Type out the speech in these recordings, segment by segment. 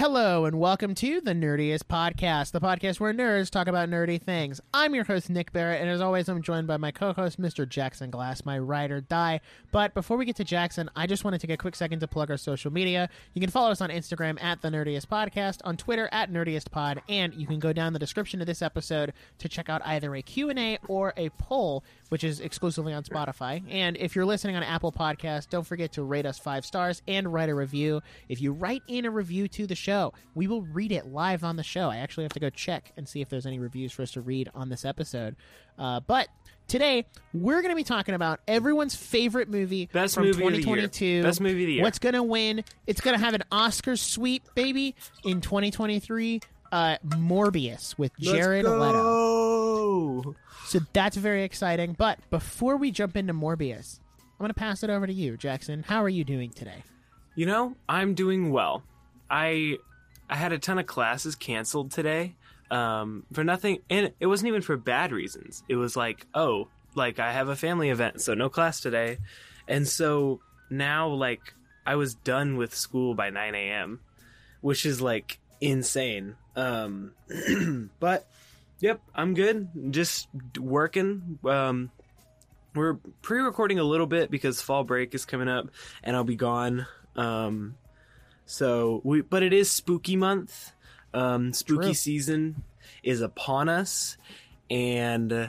Hello and welcome to the Nerdiest Podcast, the podcast where nerds talk about nerdy things. I'm your host, Nic Barrett, and as always, I'm joined by my co host, Mr. Jackson Glass, my ride or die. But before we get to Jackson, I just want to take a quick second to plug our social media. You can follow us on Instagram at the Nerdiest Podcast, on Twitter at Nerdiest Pod, and you can go down the description of this episode to check out either a Q&A or a poll, which is exclusively on Spotify. And if you're listening on Apple Podcasts, don't forget to rate us five stars and write a review. If you write in a review to the show, we will read it live on the show. I actually have to go check and see if there's any reviews for us to read on this episode. Uh, but today we're going to be talking about everyone's favorite movie Best from movie of the year. 2022. Best movie of the year. What's going to win? It's going to have an Oscar sweep, baby, in 2023. Uh, Morbius with Jared. Leto. So that's very exciting. But before we jump into Morbius, I'm going to pass it over to you, Jackson. How are you doing today? You know, I'm doing well. I I had a ton of classes canceled today. Um, for nothing and it wasn't even for bad reasons. It was like, oh, like I have a family event, so no class today. And so now like I was done with school by 9 a.m., which is like insane. Um, but yep, I'm good. Just working. Um, we're pre-recording a little bit because fall break is coming up, and I'll be gone. Um, so we, but it is spooky month. Um, spooky True. season is upon us, and uh,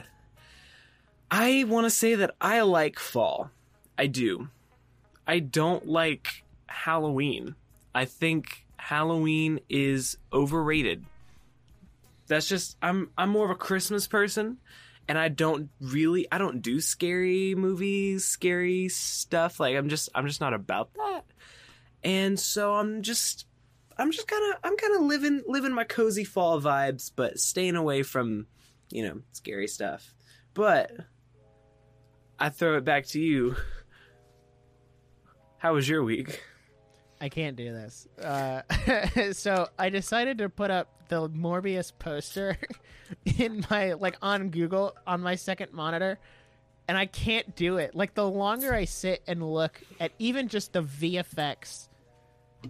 I want to say that I like fall. I do. I don't like Halloween. I think Halloween is overrated. That's just I'm I'm more of a Christmas person and I don't really I don't do scary movies, scary stuff. Like I'm just I'm just not about that. And so I'm just I'm just kind of I'm kind of living living my cozy fall vibes but staying away from, you know, scary stuff. But I throw it back to you. How was your week? I can't do this. Uh, so I decided to put up the Morbius poster in my like on Google on my second monitor, and I can't do it. Like the longer I sit and look at even just the VFX,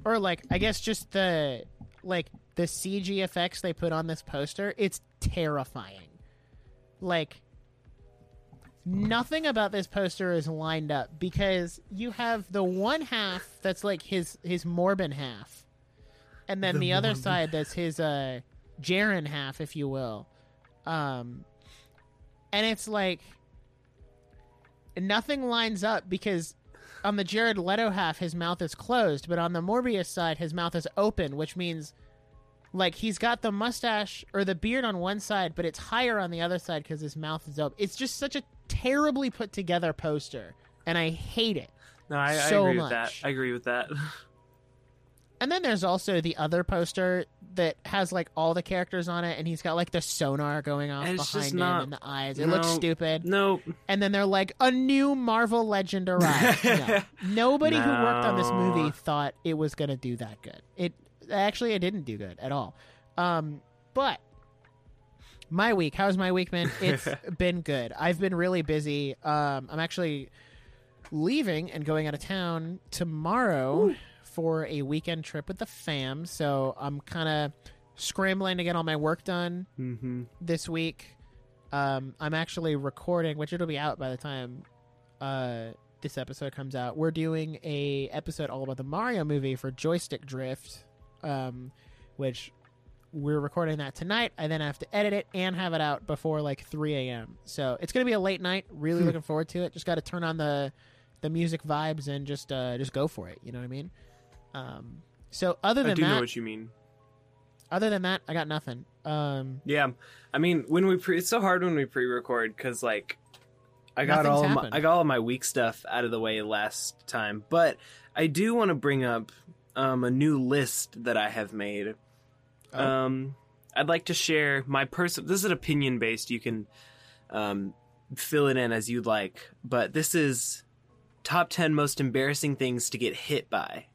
or like I guess just the like the CG effects they put on this poster, it's terrifying. Like nothing about this poster is lined up because you have the one half that's like his his Morbin half, and then the, The other side that's his uh Jared half, if you will. Um, and it's like nothing lines up because on the Jared Leto half, his mouth is closed, but on the Morbius side, his mouth is open, which means like he's got the mustache or the beard on one side, but it's higher on the other side because his mouth is open. It's just such a terribly put together poster, and I hate it. No, I, So I agree with that. much. I agree with that. And then there's also the other poster that has like all the characters on it, and he's got like the sonar going off And behind him not- and the eyes. It looks stupid. no, And then they're like, a new Marvel legend arrived. no. Nobody who worked on this movie thought it was going to do that good. It actually, it didn't do good at all. Um, but my week, how's my week been? It's been good. I've been really busy. Um, I'm actually leaving and going out of town tomorrow for a weekend trip with the fam. So I'm kind of scrambling to get all my work done mm-hmm. this week. Um, I'm actually recording, which it'll be out by the time uh, this episode comes out. We're doing a episode all about the Mario movie for Joystick Drift, um, which we're recording that tonight. I then have to edit it and have it out before like 3 a.m. So it's gonna be a late night. Really looking forward to it. Just got to turn on the the music vibes and just uh, just go for it. You know what I mean? Um, so other than I do that, know what you mean. other than that, I got nothing. Um, Yeah, I mean, when we pre- it's so hard when we pre-record because like I got all of my. I got all of my week stuff out of the way last time, but I do want to bring up um, a new list that I have made. Oh. Um, I'd like to share my person. This is an opinion based. You can um, fill it in as you'd like, but this is top ten most embarrassing things to get hit by.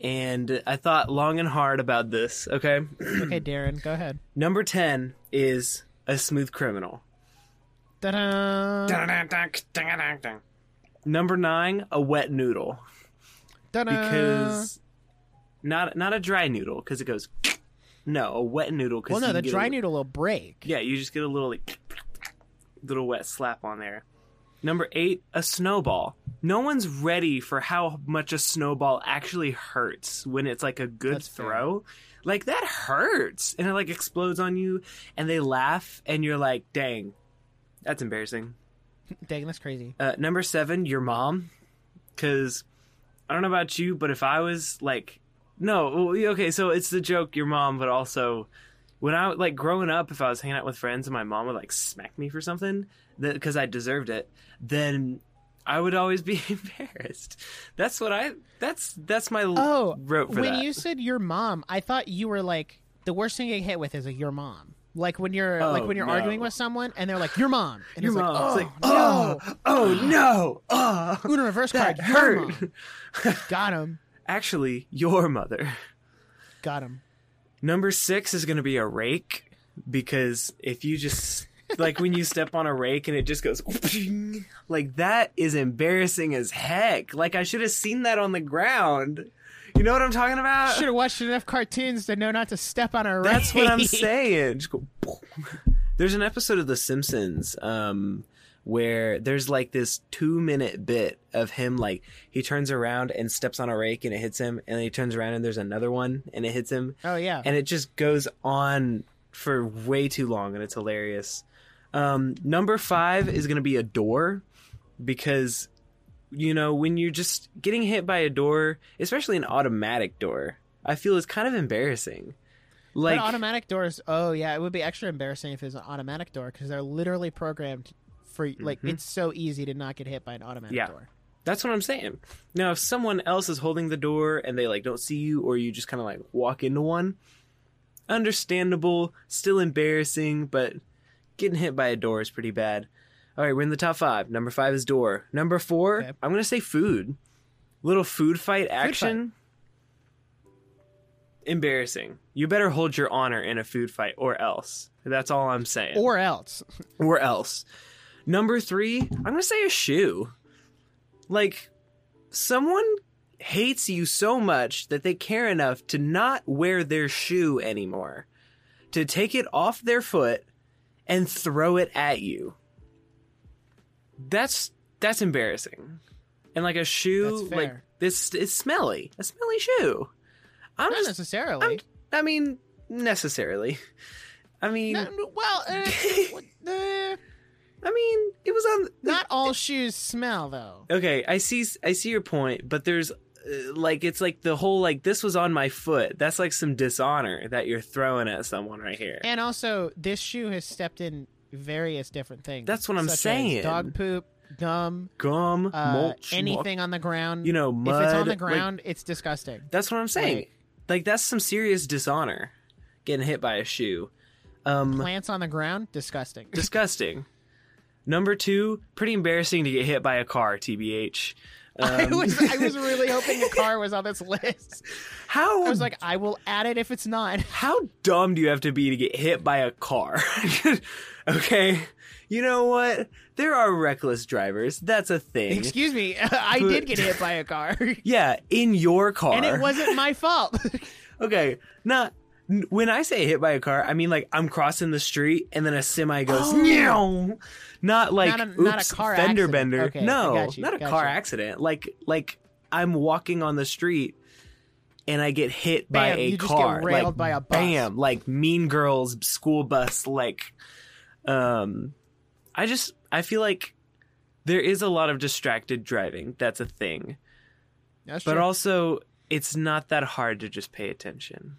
And I thought long and hard about this. Okay. okay, Darren, go ahead. Number 10 is A Smooth Criminal. Ta-da! Number 9, A Wet Noodle. Ta-da! Because not not a dry noodle because it goes. No, a wet noodle. Cause Well, no, the dry li- noodle will break. Yeah, you just get a little like little wet slap on there. Number eight, a snowball. No one's ready for how much a snowball actually hurts when it's like a good That's fair. throw. Like that hurts, and it like explodes on you, and they laugh, and you're like, "Dang, that's embarrassing." Dang, that's crazy. Uh, number seven, your mom. Because I don't know about you, but if I was like, no, okay, so it's the joke, your mom, but also when I like growing up, if I was hanging out with friends and my mom would like smack me for something because I deserved it, then I would always be embarrassed. That's what I. That's that's my Oh, wrote for when that. you said your mom, I thought you were like the worst thing get hit with is like your mom. Like when you're Oh, like when you're no. arguing with someone and they're like your mom, and your it's mom, like, it's oh, like, oh, oh no, oh, no, Uno reverse card, that your hurt. Got him, Actually, your mother. got him. Number six is going to be a rake because if you just like when you step on a rake and it just goes like that is embarrassing as heck. Like I should have seen that on the ground. You know what I'm talking about? Should have watched enough cartoons to know not to step on a. Rake. That's what I'm saying. Just go. There's an episode of The Simpsons um, where there's like this two minute bit of him like he turns around and steps on a rake and it hits him, and then he turns around and there's another one and it hits him, Oh yeah, and it just goes on for way too long and it's hilarious. Um, number five is to be a door because you know when you're just getting hit by a door, especially an automatic door, I feel is kind of embarrassing. Like but automatic doors. Oh yeah, it would be extra embarrassing if it was an automatic door because they're literally programmed for like Mhm. it's so easy to not get hit by an automatic Yeah. door. That's what I'm saying. Now, if someone else is holding the door and they like don't see you, or you just kind of like walk into one, understandable, still embarrassing, but getting hit by a door is pretty bad. All right, we're in the top five. Number five is door. Number four, Okay. I'm gonna say food. Little food fight action. Embarrassing. You better hold your honor in a food fight, or else. That's all I'm saying. Or else, or else. Number three, I'm gonna say a shoe. Like, someone hates you so much that they care enough to not wear their shoe anymore, to take it off their foot and throw it at you. That's that's embarrassing. And like a shoe, like this is smelly. A smelly shoe. I'm not just. necessarily. I'm, I mean, necessarily. I mean, No, well, uh, what- uh, I mean, it was on. not all shoes smell though. Okay, I see. I see your point, but there's uh, like it's like the whole like this was on my foot. That's like some dishonor that you're throwing at someone right here. And also, this shoe has stepped in various different things. That's what I'm such as saying. Dog poop, gum, Gum, uh, mulch, anything on the ground. you know, mud. if it's on the like, ground, it's disgusting. that's what I'm saying. Like- Like, that's some serious dishonor. Getting hit by a shoe. Um, Plants on the ground, disgusting. disgusting. Number two, pretty embarrassing to get hit by a car. Tbh. I Um, was I was really hoping a car was on this list. how I was like, I will add it if it's not. How dumb do you have to be to get hit by a car? okay. You know what? There are reckless drivers. That's a thing. Excuse me, I But- did get hit by a car, yeah, in your car. and it wasn't my fault. Okay, not when I say hit by a car, I mean like I'm crossing the street and then a semi goes Oh. Not like Not a- oops, not a car fender accident. bender. Okay, no, you, not a car you. accident. Like like I'm walking on the street and I get hit by a you just get car. like by a bus. bam, like Mean Girls school bus. Like, um, I just I feel like there is a lot of distracted driving. That's a thing, That's but true. also it's not that hard to just pay attention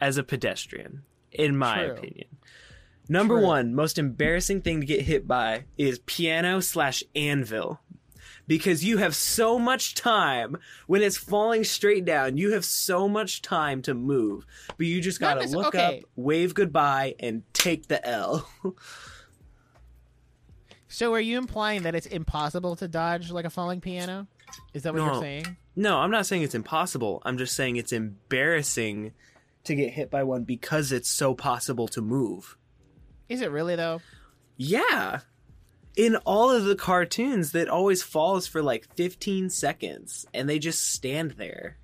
as a pedestrian, in my True. opinion. Number True. one, most embarrassing thing to get hit by is piano slash anvil. Because you have so much time when it's falling straight down, you have so much time to move. But you just gotta look okay. up, wave goodbye, and take the L. So, are you implying that it's impossible to dodge like a falling piano? Is that what No. you're saying? no, I'm not saying it's impossible. I'm just saying it's embarrassing to get hit by one because it's so possible to move. Is it really though? Yeah. In all of the cartoons, that always falls for like 15 seconds and they just stand there.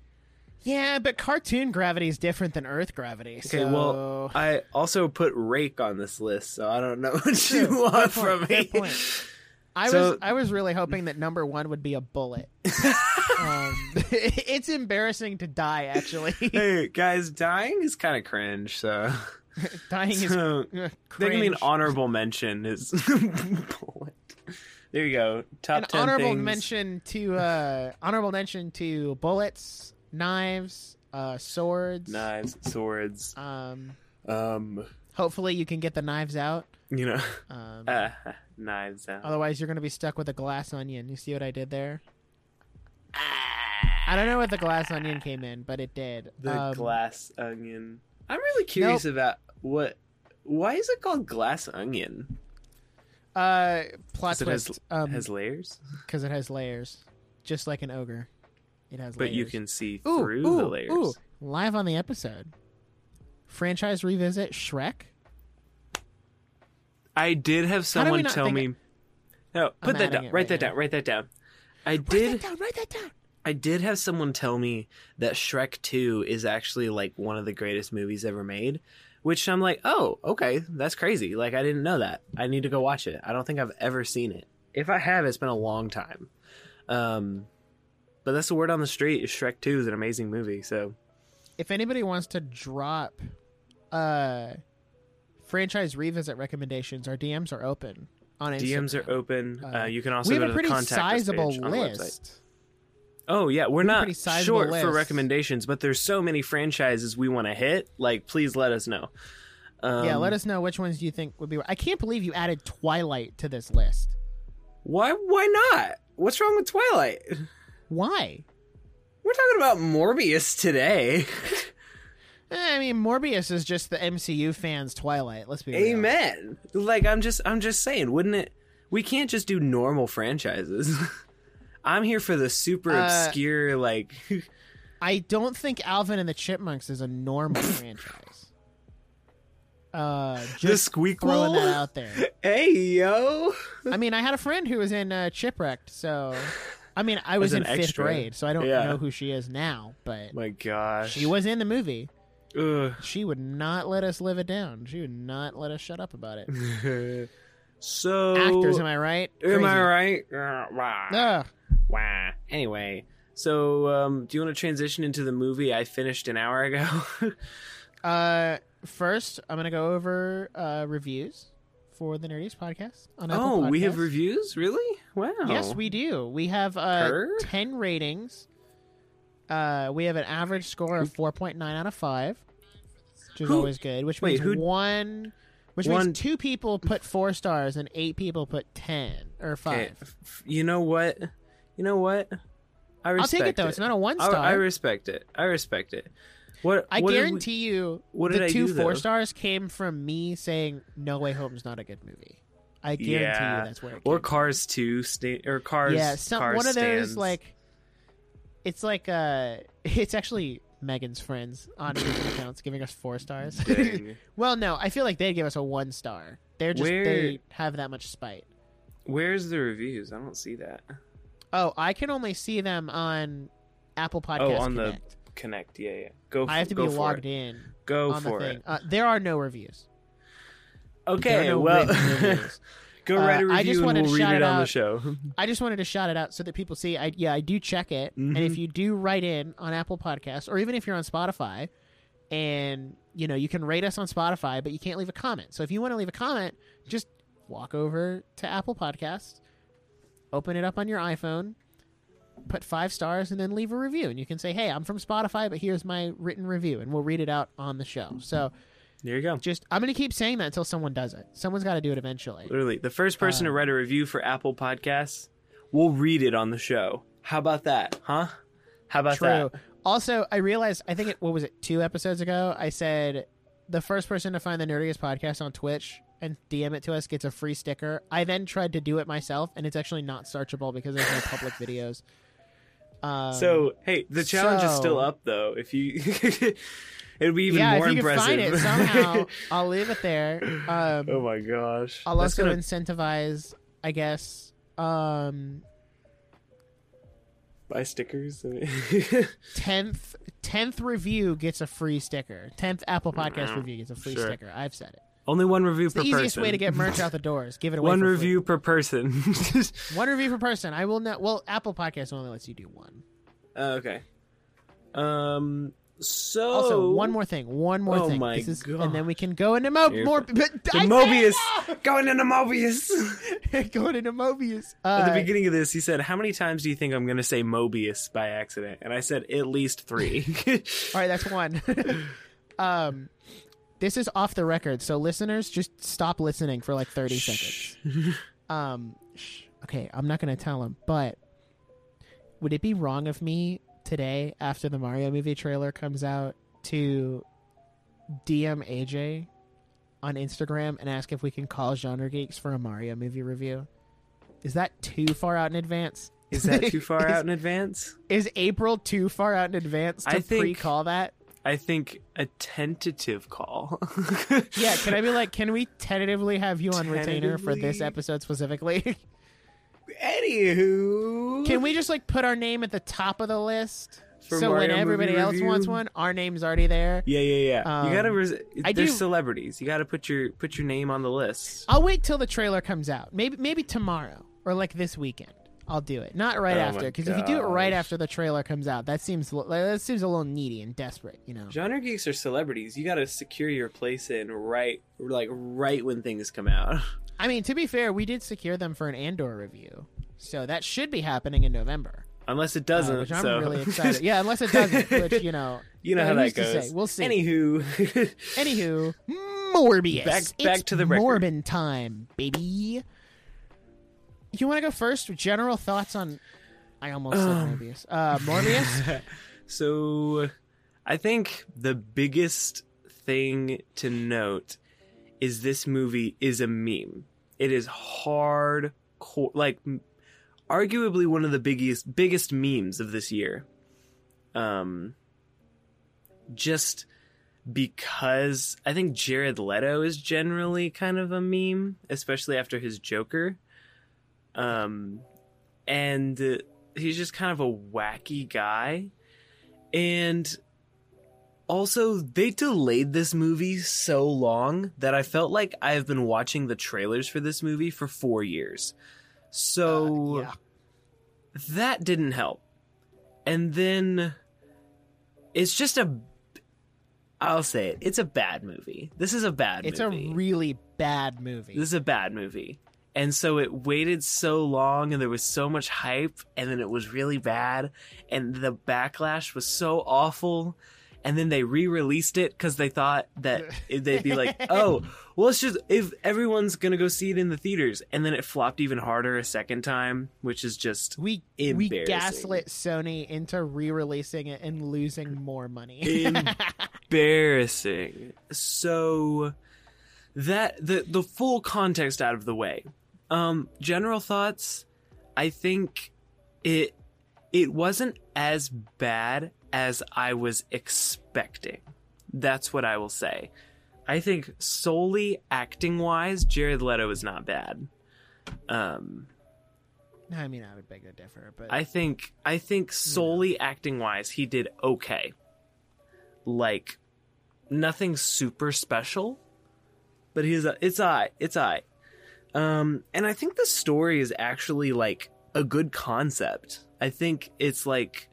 Yeah, but cartoon gravity is different than Earth gravity. Okay, so... well, I also put Rake on this list, so I don't know what True. you want from me. I So- was I was really hoping that number one would be a bullet. um, it's embarrassing to die. Actually, Hey guys, dying is kind of cringe. So, dying is so uh, that can mean cringe. honorable mention is bullet. There you go. Top An ten honorable things. mention to uh, honorable mention to bullets, knives, uh, swords. Knives, swords. Um, Um, hopefully you can get the knives out. you know, Um, uh, knives out. otherwise you're gonna be stuck with a glass onion. You see what I did there? I don't know what the glass onion came in, but it did. The Um, glass onion. I'm really curious about what. Why is it called glass onion? Uh, plot 'Cause it has- um, has layers, because it has layers, just like an ogre. It has. but layers. you can see ooh, through ooh, the layers. Ooh, live on the episode. Franchise revisit Shrek. I did have How do we someone tell me. No, put that down. Write right that now. down. Write that down. I Write did. that down. Write that down. I did have someone tell me that Shrek 2 is actually like one of the greatest movies ever made, which I'm like, "Oh, okay, that's crazy. Like I didn't know that. I need to go watch it. I don't think I've ever seen it. If I have, it's been a long time." Um but that's the word on the street. Shrek 2 is an amazing movie. So, If anybody wants to drop, uh, franchise revisit recommendations, our DMs are open on Instagram. DMs are open. Uh, Uh, you can also we go have to a pretty the contact sizable page on the website. list. Oh yeah, we're a not short for recommendations, but there's so many franchises we want to hit. Like, please let us know. Um, yeah, let us know which ones you think would be. I can't believe you added Twilight to this list. Why? Why not? What's wrong with Twilight? Why? We're talking about Morbius today. Eh, I mean, Morbius is just the MCU fans' Twilight. Let's be real. Amen. Like, I'm just, I'm just saying, wouldn't it? We can't just do normal franchises. I'm here for the super Uh, obscure, like. I don't think Alvin and the Chipmunks is a normal franchise. Uh, just squeak, throwing that out there. Hey yo. I mean, I had a friend who was in uh, Chipwrecked, so I mean, I was As in fifth extra. grade, so I don't Yeah. know who she is now, but My gosh. she was in the movie. Ugh. She would not let us live it down. She would not let us shut up about it. so Actors, am I right? Am I right? Uh, wah. Ugh. Wah. Anyway, so um, do you want to transition into the movie I finished an hour ago? Uh, first, I'm gonna go over uh, reviews for the Nerdiest podcast on Apple oh, we have reviews, really? Wow. Yes, we do. We have uh, Per? 10 ratings. Uh, we have an average score of 4.9 out of 5, which is Who- always good, which wait, means who- one which one- means two people put 4 stars and 8 people put 10 or 5. Okay, You know what? You know what? I respect I'll take it though. It's not a 1 I, star. I respect it. I respect it. What? I what did we- guarantee you what the two do, 4 though? stars came from me saying No Way Home's not a good movie. I guarantee Yeah. you that's where it came or from. Cars Two, sta- or Cars. yeah, some, Cars one of those stands. like it's like uh it's actually Megan's friends on Twitter accounts giving us four stars. Well, no, I feel like they'd give us a one star. They're just Where- they have that much spite. Where's the reviews? I don't see that. Oh, I can only see them on Apple Podcast Oh, on the- Connect. Connect. Yeah, yeah. Go. f- I have to be logged it. in Go on the for thing. it. Uh, there are no reviews. There are Okay. no well, written reviews. go Uh, write a I review just and wanted we'll to read shout it it on the out. show. I just wanted to shout it out so that people see. I yeah, I do check it, and Mhm. if you do write in on Apple Podcasts, or even if you're on Spotify, and you know you can rate us on Spotify, but you can't leave a comment. So if you want to leave a comment, just walk over to Apple Podcasts, open it up on your iPhone, put five stars, and then leave a review. And you can say, "Hey, I'm from Spotify, but here's my written review," and we'll read it out on the show. So There you go. just I'm gonna keep saying that until someone does it. Someone's got to do it eventually. Literally, the first person Uh, to write a review for Apple Podcasts, we'll read it on the show. How about that, huh? How about True. that? Also, I realized I think it what was it two episodes ago. I said the first person to find the nerdiest podcast on Twitch and DM it to us gets a free sticker. I then tried to do it myself, and it's actually not searchable because there's no public videos. Um, So, hey, the challenge is still up though. If you, it'd be even yeah, more if you impressive. can find it somehow, I'll leave it there. Um, oh my gosh! I'll That's also gonna- incentivize, I guess, um, Buy stickers. tenth tenth review gets a free sticker. Tenth Apple Podcast Wow. review gets a free Sure. sticker. I've said it. Only one review It's per the easiest person. way to get merch out the doors. Give it away. one for free. review per person. One review per person. I will not. Well, Apple Podcast only lets you do one. Uh, okay. Um. So Also, one more thing. One more Oh thing. my This is, God. and then we can go into mo- You're more. But The I said Mobius going into Mobius. going into Mobius. At the Uh, beginning of this, he said, "How many times do you think I'm going to say Mobius by accident?" And I said, "At least three. All right, that's one. um, this is off the record, so listeners, just stop listening for like thirty seconds. Um, okay, I'm not gonna tell him, but would it be wrong of me today, after the Mario movie trailer comes out, to DM AJ on Instagram and ask if we can call Genre Geeks for a Mario movie review? Is that too far out in advance? Is that too far Is- out in advance? Is April too far out in advance to I think- pre-call that? I think a tentative call. Yeah, can I be like, can we tentatively have you on retainer for this episode specifically? Anywho, can we just like put our name at the top of the list? For so when everybody else review? wants one, our name's already there. Yeah, yeah, yeah. Um, you gotta. Res- I there's do- celebrities. You gotta put your put your name on the list. I'll wait till the trailer comes out. Maybe maybe tomorrow or like this weekend. I'll do it. Not right Oh after, because if you do it right after the trailer comes out, that seems that seems a little needy and desperate. You know. Genre geeks are celebrities. You gotta secure your place in right, like right when things come out. I mean, to be fair, we did secure them for an Andor review, so that should be happening in November. Unless it uh, doesn't. which I'm so. really excited. Yeah, unless it doesn't, which you know, you know Yeah, how that to goes. say? We'll see. Anywho, Anywho, Morbius. Back- back It's to the record. Morbin time, baby. You want to go first? General thoughts on? I almost said Um. Morbius. Uh, Morbius. so I think the biggest thing to note is this movie is a meme. It is hard, like arguably one of the biggest biggest memes of this year. Um, just because I think Jared Leto is generally kind of a meme, especially after his Joker. Um, and uh, he's just kind of a wacky guy. And also, they delayed this movie so long that I felt like I've been watching the trailers for this movie for four years. So Uh, yeah. that didn't help. And then it's just a. I'll say it. It's a bad movie. This is a bad It's movie. a really bad movie. This is a bad movie. And so it waited so long and there was so much hype and then it was really bad and the backlash was so awful and then they re-released it cuz they thought that they'd be like, "Oh, well it's just if everyone's going to go see it in the theaters." And then it flopped even harder a second time, which is just we we gaslit Sony into re-releasing it and losing more money. embarrassing. So that the the full context out of the way. Um general thoughts, I think it it wasn't as bad as I was expecting. That's what I will say. I think solely acting wise, Jared Leto is not bad. Um I mean, I would beg to differ, but I think I think solely acting wise, he did okay. Like nothing super special, but he's a, it's I it's I. Um, and I think the story is actually like a good concept. I think it's like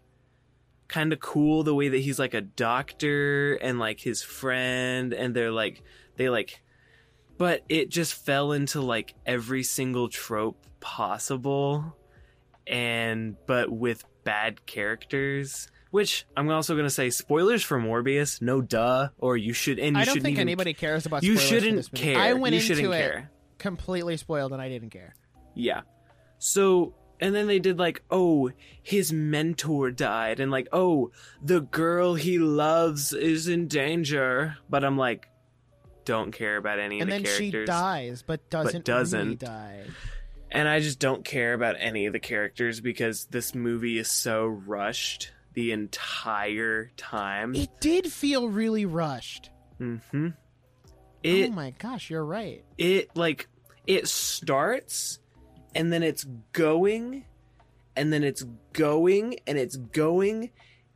kind of cool the way that he's like a doctor and like his friend, and they're like they like, but it just fell into like every single trope possible and but with bad characters. Which I'm also gonna say spoilers for Morbius, no duh, or you should and you I don't shouldn't think even, anybody cares about. you shouldn't care. I went you into shouldn't it care. Completely spoiled, and I didn't care. Yeah. So and then they did like, oh, his mentor died, and like, oh, the girl he loves is in danger. But I'm like, don't care about any of the characters. and then she dies, but doesn't really doesn't. die. and I just don't care about any of the characters because this movie is so rushed the entire time. It did feel really rushed. mm-hmm. It oh my gosh, you're right. it like it starts and then it's going and then it's going and it's going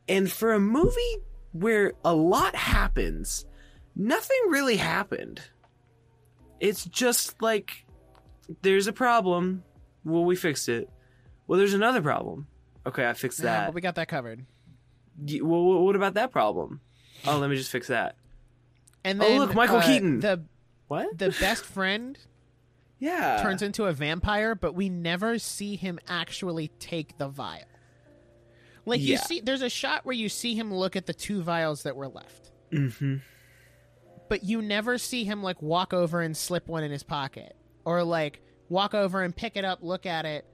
and for a movie where a lot happens nothing really happened. It's just like there's a problem. Well we fixed it. Well there's another problem. Okay i fixed Yeah, that. but we got that covered. Well what about that problem? Oh let me just fix that And Oh, look, Michael uh, Keaton. The what the best friend yeah turns into a vampire, but we never see him actually take the vial. Like you see, there's a shot where you see him look at the two vials that were left, mm-hmm but you never see him like walk over and slip one in his pocket, or like walk over and pick it up, look at it,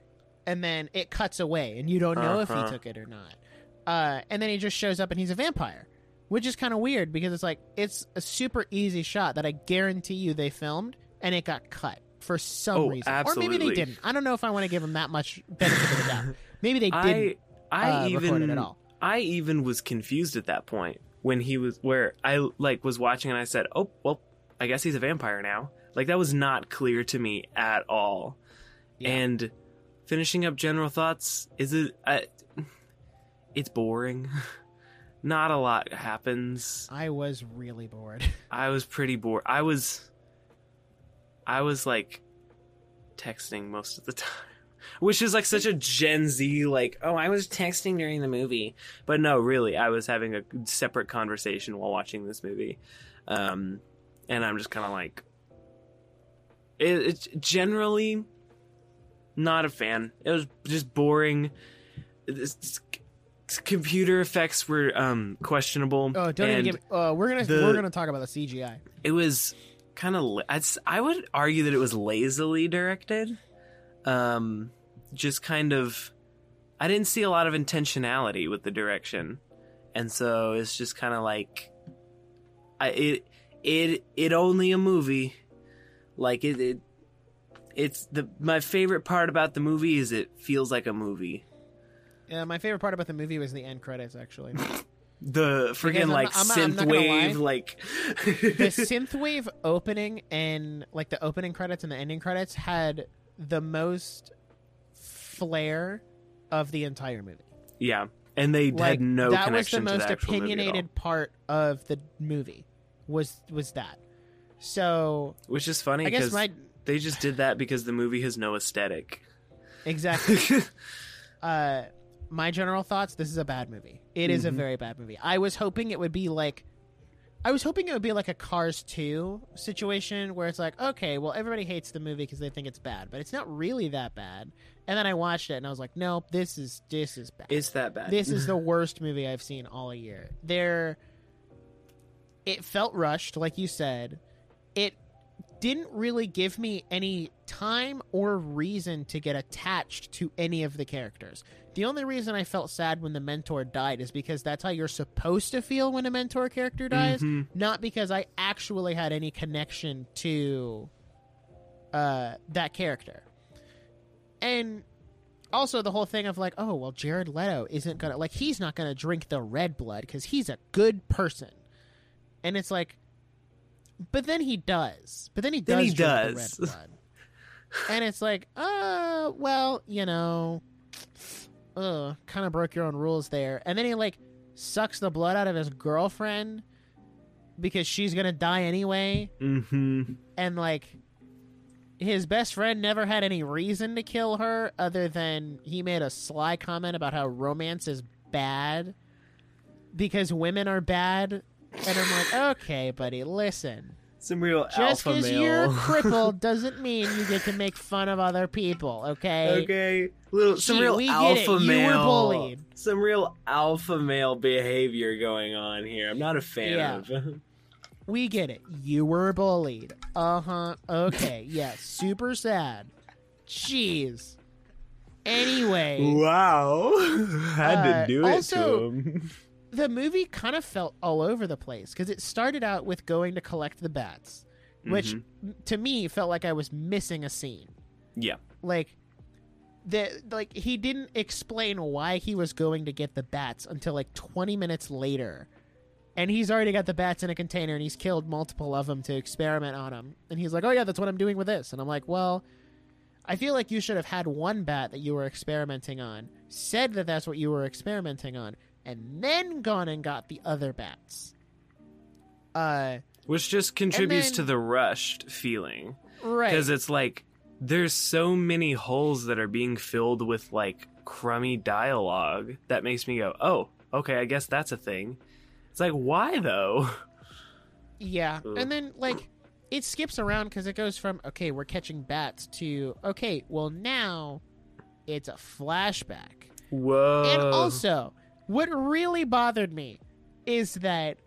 and then it cuts away, and you don't know if Uh-huh. he took it or not. Uh, and then he just shows up and he's a vampire, which is kind of weird because it's like it's a super easy shot that I guarantee you they filmed and it got cut for some Oh, reason, or maybe they didn't. I don't know if I want to give them that much benefit of the doubt. Maybe they didn't. I uh, record even it at all. I even was confused at that point when he was where I like was watching and I said, "Oh, well, I guess he's a vampire now." Like that was not clear to me at all. Yeah. And finishing up general thoughts is it I, it's boring. not a lot happens. I was really bored. I was pretty bored. I was I was like texting most of the time. Which is like such a Gen Z like, oh, I was texting during the movie. But no, really, I was having a separate conversation while watching this movie. Um and I'm just kind of like it, it's generally not a fan. It was just boring. It's- it's- computer effects were um questionable. Oh, don't even. Me, uh, we're gonna the- we're gonna talk about the CGI. it was kind of I would argue that it was lazily directed um just kind of i didn't see a lot of intentionality with the direction and so it's just kind of like i it it it only a movie like it, it it's the my favorite part about the movie is it feels like a movie Uh, my favorite part about the movie was the end credits. Actually, the freaking like I'm I'm synth gonna wave like the synthwave opening and like the opening credits and the ending credits had the most flair of the entire movie. yeah and they Like had no that was the to most the actual movie at all. opinionated part of the movie. Was was that? So Which is funny I guess because my they just did that because the movie has no aesthetic. exactly. uh, my general thoughts: this is a bad movie. It is a Mhm. very bad movie. I was hoping it would be like, I was hoping it would be like a Cars two situation where it's like, okay, well, everybody hates the movie because they think it's bad, but it's not really that bad. And then I watched it and I was like, nope, this is this is bad. it's that bad. this is the worst movie I've seen all year. There, it felt rushed, like you said. It didn't really give me any time or reason to get attached to any of the characters. The only reason I felt sad when the mentor died is because that's how you're supposed to feel when a mentor character dies, Mhm. not because I actually had any connection to uh, that character. And also the whole thing of like, oh well, Jared Leto isn't gonna like he's not gonna drink the red blood because he's a good person, and it's like, but then he does. But then he does. Then he drink the does. red blood, and it's like, uh, well, you know, uh, kind of broke your own rules there. And then he like sucks the blood out of his girlfriend because she's gonna die anyway, Mhm. and like his best friend never had any reason to kill her other than he made a sly comment about how romance is bad because women are bad and i'm like okay buddy listen Some real just because you're crippled doesn't mean you get to make fun of other people okay? Okay, little some Gee, real we get alpha it. You were bullied. Some real alpha male behavior going on here. I'm not a fan Yeah. of. we get it. You were bullied. Uh-huh. Okay. Yeah. Super sad. Jeez. Anyway. Wow, had Uh, to do it also- to him. The movie kind of felt all over the place because it started out with going to collect the bats, which Mhm. to me felt like I was missing a scene. Yeah, Like the like he didn't explain why he was going to get the bats until like 20 minutes later. And he's already got the bats in a container and he's killed multiple of them to experiment on them. And he's like, "Oh yeah, that's what I'm doing with this." And I'm like, "Well, I feel like you should have had one bat that you were experimenting on, said that that's what you were experimenting on, and then gone and got the other bats. Uh, Which just contributes then- to the rushed feeling. right. Because it's like there's so many holes that are being filled with like crummy dialogue that makes me go, oh, okay, I guess that's a thing. It's like, why though? Yeah, Ugh. and then like it skips around because it goes from okay, we're catching bats to okay, well now it's a flashback. Whoa. And also, what really bothered me is that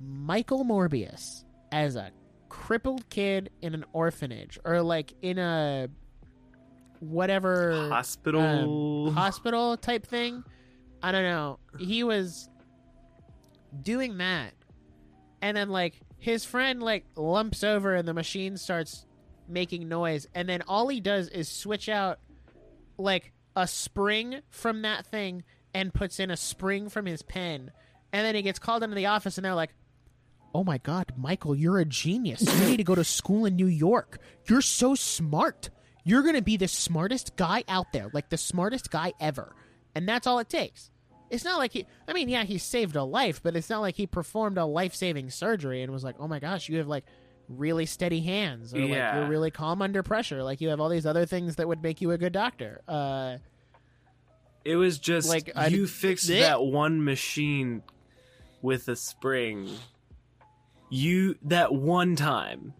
Michael Morbius, as a crippled kid in an orphanage or like in a whatever hospital. um, hospital type thing. I don't know. He was doing that, and then like his friend like lumps over, and the machine starts making noise, and then all he does is switch out like a spring from that thing and puts in a spring from his pen, and then he gets called into the office, and they're like. Oh my god, Michael, you're a genius. You need to go to school in New York. You're so smart. You're going to be the smartest guy out there, like the smartest guy ever. And that's all it takes. It's not like he, I mean, yeah, he saved a life, but it's not like he performed a life saving surgery and was like, oh my gosh, you have like really steady hands, or like you're really calm under pressure. Like you have all these other things that would make you a good doctor. Uh, it was just like, you fixed Blech. that one machine with a spring. You that one time.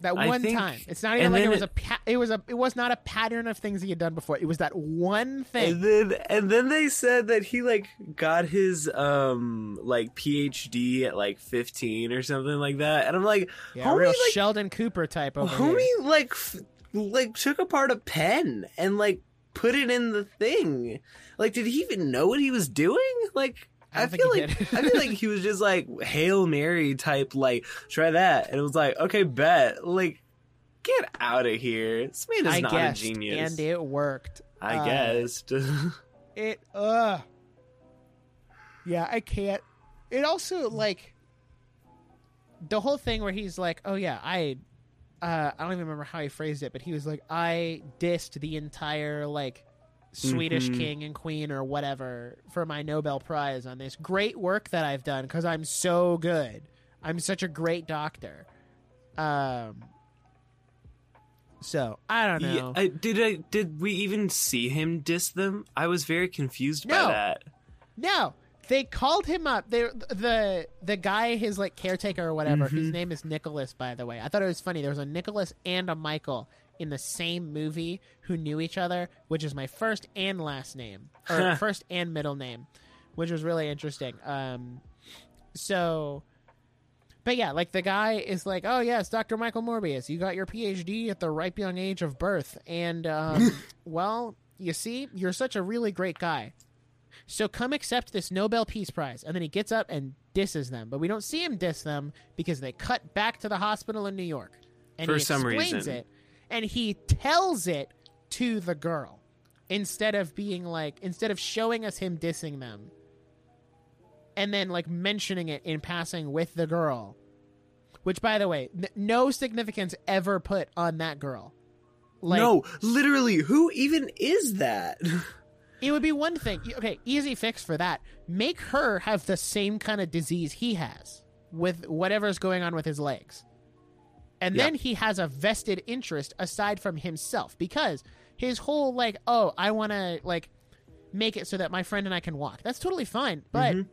that one think- time. It's not even like it was it- a, pa- it was a, it was not a pattern of things he had done before. It was that one thing. And then and then they said that he like got his um like PhD at like 15 or something like that. And I'm like, yeah, homie real like Sheldon Cooper type over homie here. like f- like took apart a pen and like put it in the thing. Like did he even know what he was doing? Like I I, feel like. I feel like he was just like Hail Mary type like try that and it was like okay bet like get out of here. This man is I not guessed, a genius. and it worked. I Uh, guessed. It uh Yeah, I can't. It also like the whole thing where he's like, "Oh yeah, I uh I don't even remember how he phrased it, but he was like, "I dissed the entire like Swedish Mhm. king and queen or whatever for my Nobel prize on this great work that I've done cuz I'm so good. I'm such a great doctor." Um so, I don't know. Yeah, I, did I did we even see him diss them? I was very confused No. by that. No, they called him up. They the the guy, his like caretaker or whatever. His Mhm. name is Nicholas, by the way. I thought it was funny. There was a Nicholas and a Michael in the same movie who knew each other, which is my first and last name, or first and middle name, which was really interesting. Um, so. But yeah, like the guy is like, oh yes, Dr. Michael Morbius, you got your PhD at the ripe young age of birth, and um, well, you see, you're such a really great guy. So come accept this Nobel Peace Prize. And then he gets up and disses them. But we don't see him diss them because they cut back to the hospital in New York. And For he some explains reason. it. And he tells it to the girl. Instead of being like instead of showing us him dissing them. And then like mentioning it in passing with the girl. Which by the way, n- no significance ever put on that girl. Like, no, literally, who even is that? It would be one thing. Okay, easy fix for that. Make her have the same kind of disease he has with whatever's going on with his legs. And Yeah. then he has a vested interest aside from himself because his whole like, oh, I want to like make it so that my friend and I can walk. That's totally fine. But Mhm.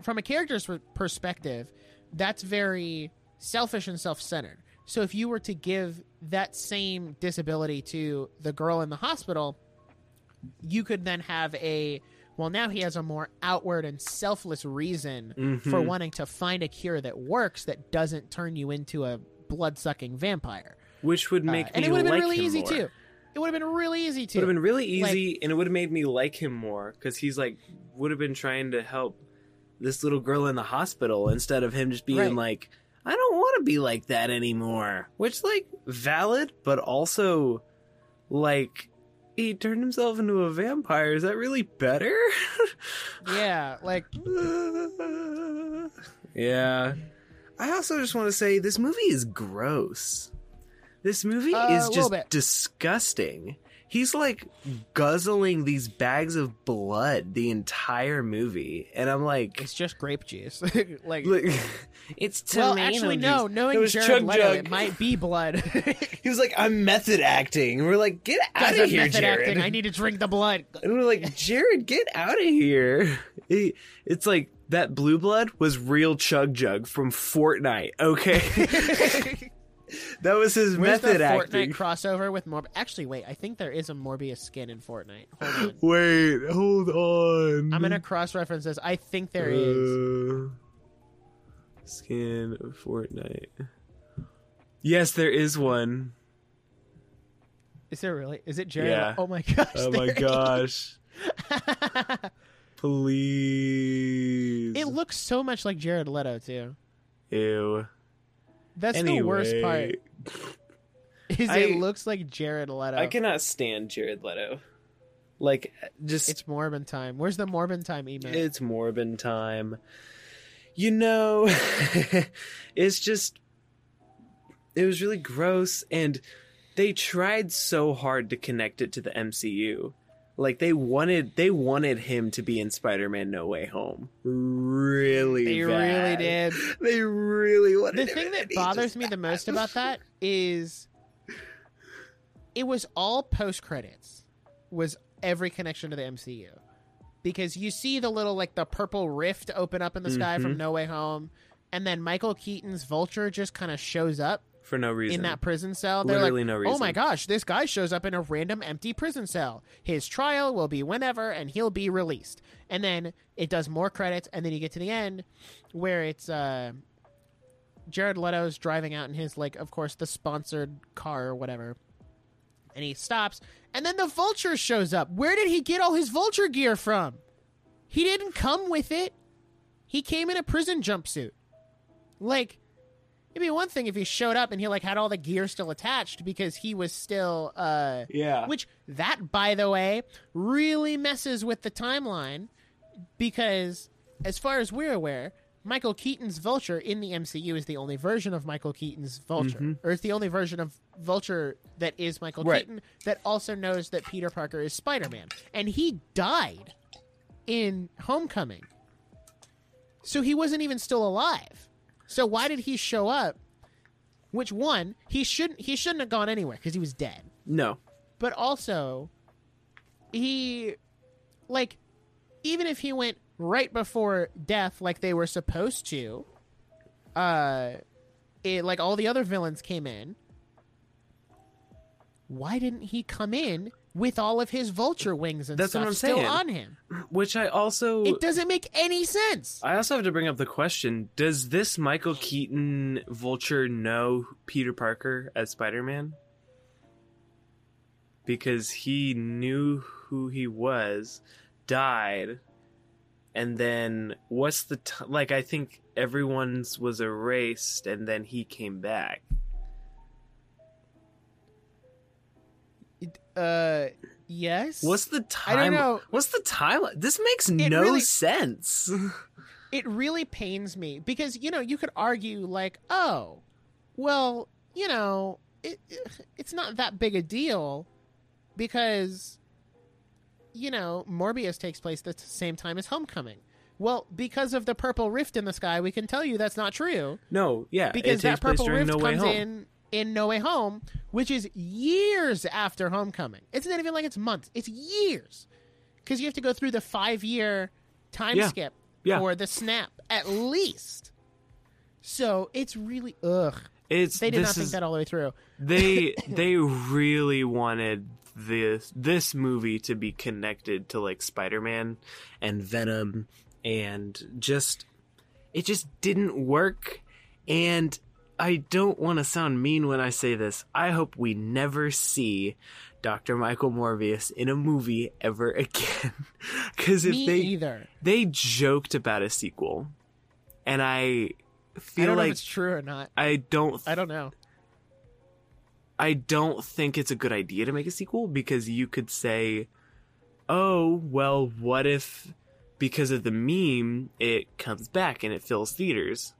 from a character's perspective, that's very selfish and self-centered. So if you were to give that same disability to the girl in the hospital, you could then have a well now he has a more outward and selfless reason for Mhm. wanting to find a cure that works that doesn't turn you into a blood-sucking vampire. Which would make Uh, and it would have been like really easy more. too. It would have been really easy too. It would have been really easy, and it would have made me like him more because he's like would have been trying to help this little girl in the hospital instead of him just being Right. like, I don't want to be like that anymore. Which like valid, but also like he turned himself into a vampire. Is that really better? yeah, like yeah. I also just want to say this movie is gross. This movie Uh, is just disgusting. He's like guzzling these bags of blood the entire movie, and I'm like, It's just grape juice. like, look, it's well, tomato actually, juice. no. It Knowing was Jared chug Leto, jug. it might be blood. He was like, I'm method acting. And we're like, get out of here, method Jared. acting. I need to drink the blood. And we're like, Jared, get out of here. He- it's like that blue blood was real chug jug from Fortnite. Okay, that was his Where's method the Fortnite acting. crossover with Morbius? Actually, wait. I think there is a Morbius skin in Fortnite. Hold on. Wait, hold on. I'm gonna cross-reference this. I think there is. Uh, Skin of Fortnite. Yes, there is one. Is there really? Is it Jared? Yeah. Oh my gosh. Oh my gosh. Please. it looks so much like Jared Leto too. Ew. That's anyway, the worst part. Is I- it looks like Jared Leto. I cannot stand Jared Leto. Like, just It's Morbin time. Where's the Morbin time email? It's Morbin time. You know, it's just. It was really gross, and they tried so hard to connect it to the MCU. Like they wanted, they wanted him to be in Spider-Man: No Way Home. Really, they bad. really did. They really wanted. The thing that bothers me the most about that is it was all post credits. Was every connection to the MCU. Because you see the little like the purple rift open up in the sky from Mhm. No Way Home and then Michael Keaton's Vulture just kind of shows up for no reason. in that prison cell. They're Literally like, no "Oh my gosh, this guy shows up in a random empty prison cell. His trial will be whenever, and he'll be released." And then it does more credits, and then you get to the end where it's uh, Jared Leto's driving out in his like, of course, the sponsored car or whatever, and he stops, and then the Vulture shows up. Where did he get all his Vulture gear from? He didn't come with it. He came in a prison jumpsuit. Like, it'd be one thing if he showed up and he like had all the gear still attached because he was still uh yeah. which that by the way really messes with the timeline because as far as we're aware Michael Keaton's Vulture in the MCU is the only version of Michael Keaton's Vulture Mhm. or it's the only version of Vulture that is Michael Right. Keaton that also knows that Peter Parker is Spider-Man and he died in Homecoming so he wasn't even still alive so why did he show up which one he shouldn't he shouldn't have gone anywhere because he was dead no. but also he like even if he went right before death like they were supposed to uh it, like all the other villains came in why didn't he come in with all of his vulture wings and That's what stuff I'm still saying. on him Which I also it doesn't make any sense I also have to bring up the question: Does this Michael Keaton Vulture know Peter Parker as Spider-Man? Because he knew who he was, died, and then what's the t- like? I think everyone's was erased, and then he came back. Uh yes What's the time? I don't know. What's the time? This makes It no really- sense. it really pains me because you know you could argue like oh well you know it, it's not that big a deal because you know morbius takes place at the same time as homecoming well because of the purple rift in the sky we can tell you that's not true no, yeah, because that purple rift No comes in in no way home which is years after homecoming. It's not even like it's months? It's years. Because you have to go through the five year time Yeah. skip Yeah. or the snap at least. So it's really ugh. It's they did this not think is- that all the way through. they they really wanted this this movie to be connected to like Spider-Man and Venom and just it just didn't work. And I don't want to sound mean when I say this. I hope we never see Dr. Michael Morbius in a movie ever again. Cuz if me they either they joked about a sequel and I i feel don't know if like it's true or not I don't i don't know I don't think it's a good idea to make a sequel because you could say, oh, well, what if because of the meme it comes back and it fills theaters?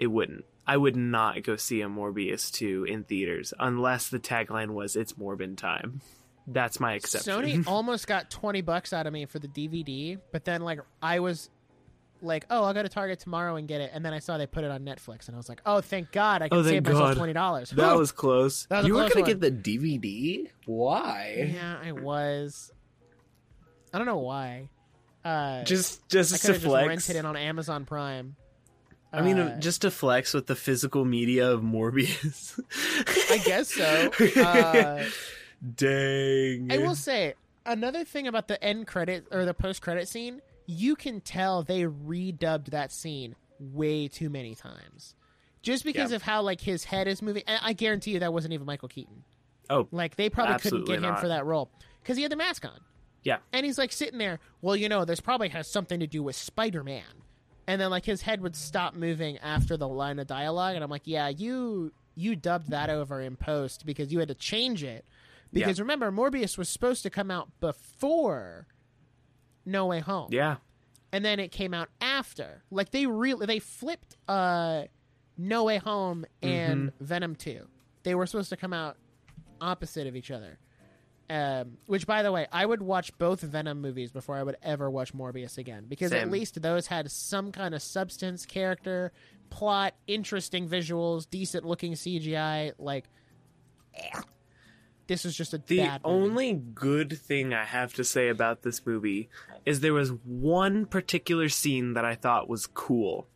It wouldn't. I would not go see a Morbius 2 in theaters unless the tagline was it's Morbin time. That's my exception. Sony almost got 20 bucks out of me for the DVD, but then like I was like, "Oh, I'll go to Target tomorrow and get it." And then I saw they put it on Netflix and I was like, "Oh, thank God, I can Oh, save thank myself $20." that was close. That was a you were close gonna get the DVD? Why? Yeah, I was. I don't know why. Uh Just I just could to have just flex. rented it on Amazon Prime. I mean, Uh, just to flex with the physical media of Morbius. I guess so. Uh, Dang. I will say another thing about the end credit or the post credit scene. You can tell they redubbed that scene way too many times, just because Yeah. of how like his head is moving. And I guarantee you that wasn't even Michael Keaton. Oh, Like they probably couldn't get him for that role because he had the mask on. yeah. And he's like sitting there. Well, you know, this probably has something to do with Spider Man. And then like his head would stop moving after the line of dialogue, and I'm like, yeah, you you dubbed that over in post because you had to change it. Because remember, Morbius was supposed to come out before No Way Home, Yeah. and then it came out after. Like they really they flipped uh No Way Home and Venom Two. They were supposed to come out opposite of each other. Um, which, by the way, I would watch both Venom movies before I would ever watch Morbius again because at least those had some kind of substance, character, plot, interesting visuals, decent looking CGI. Like, eh. this was just a The only good thing I have to say about this movie is there was one particular scene that I thought was cool.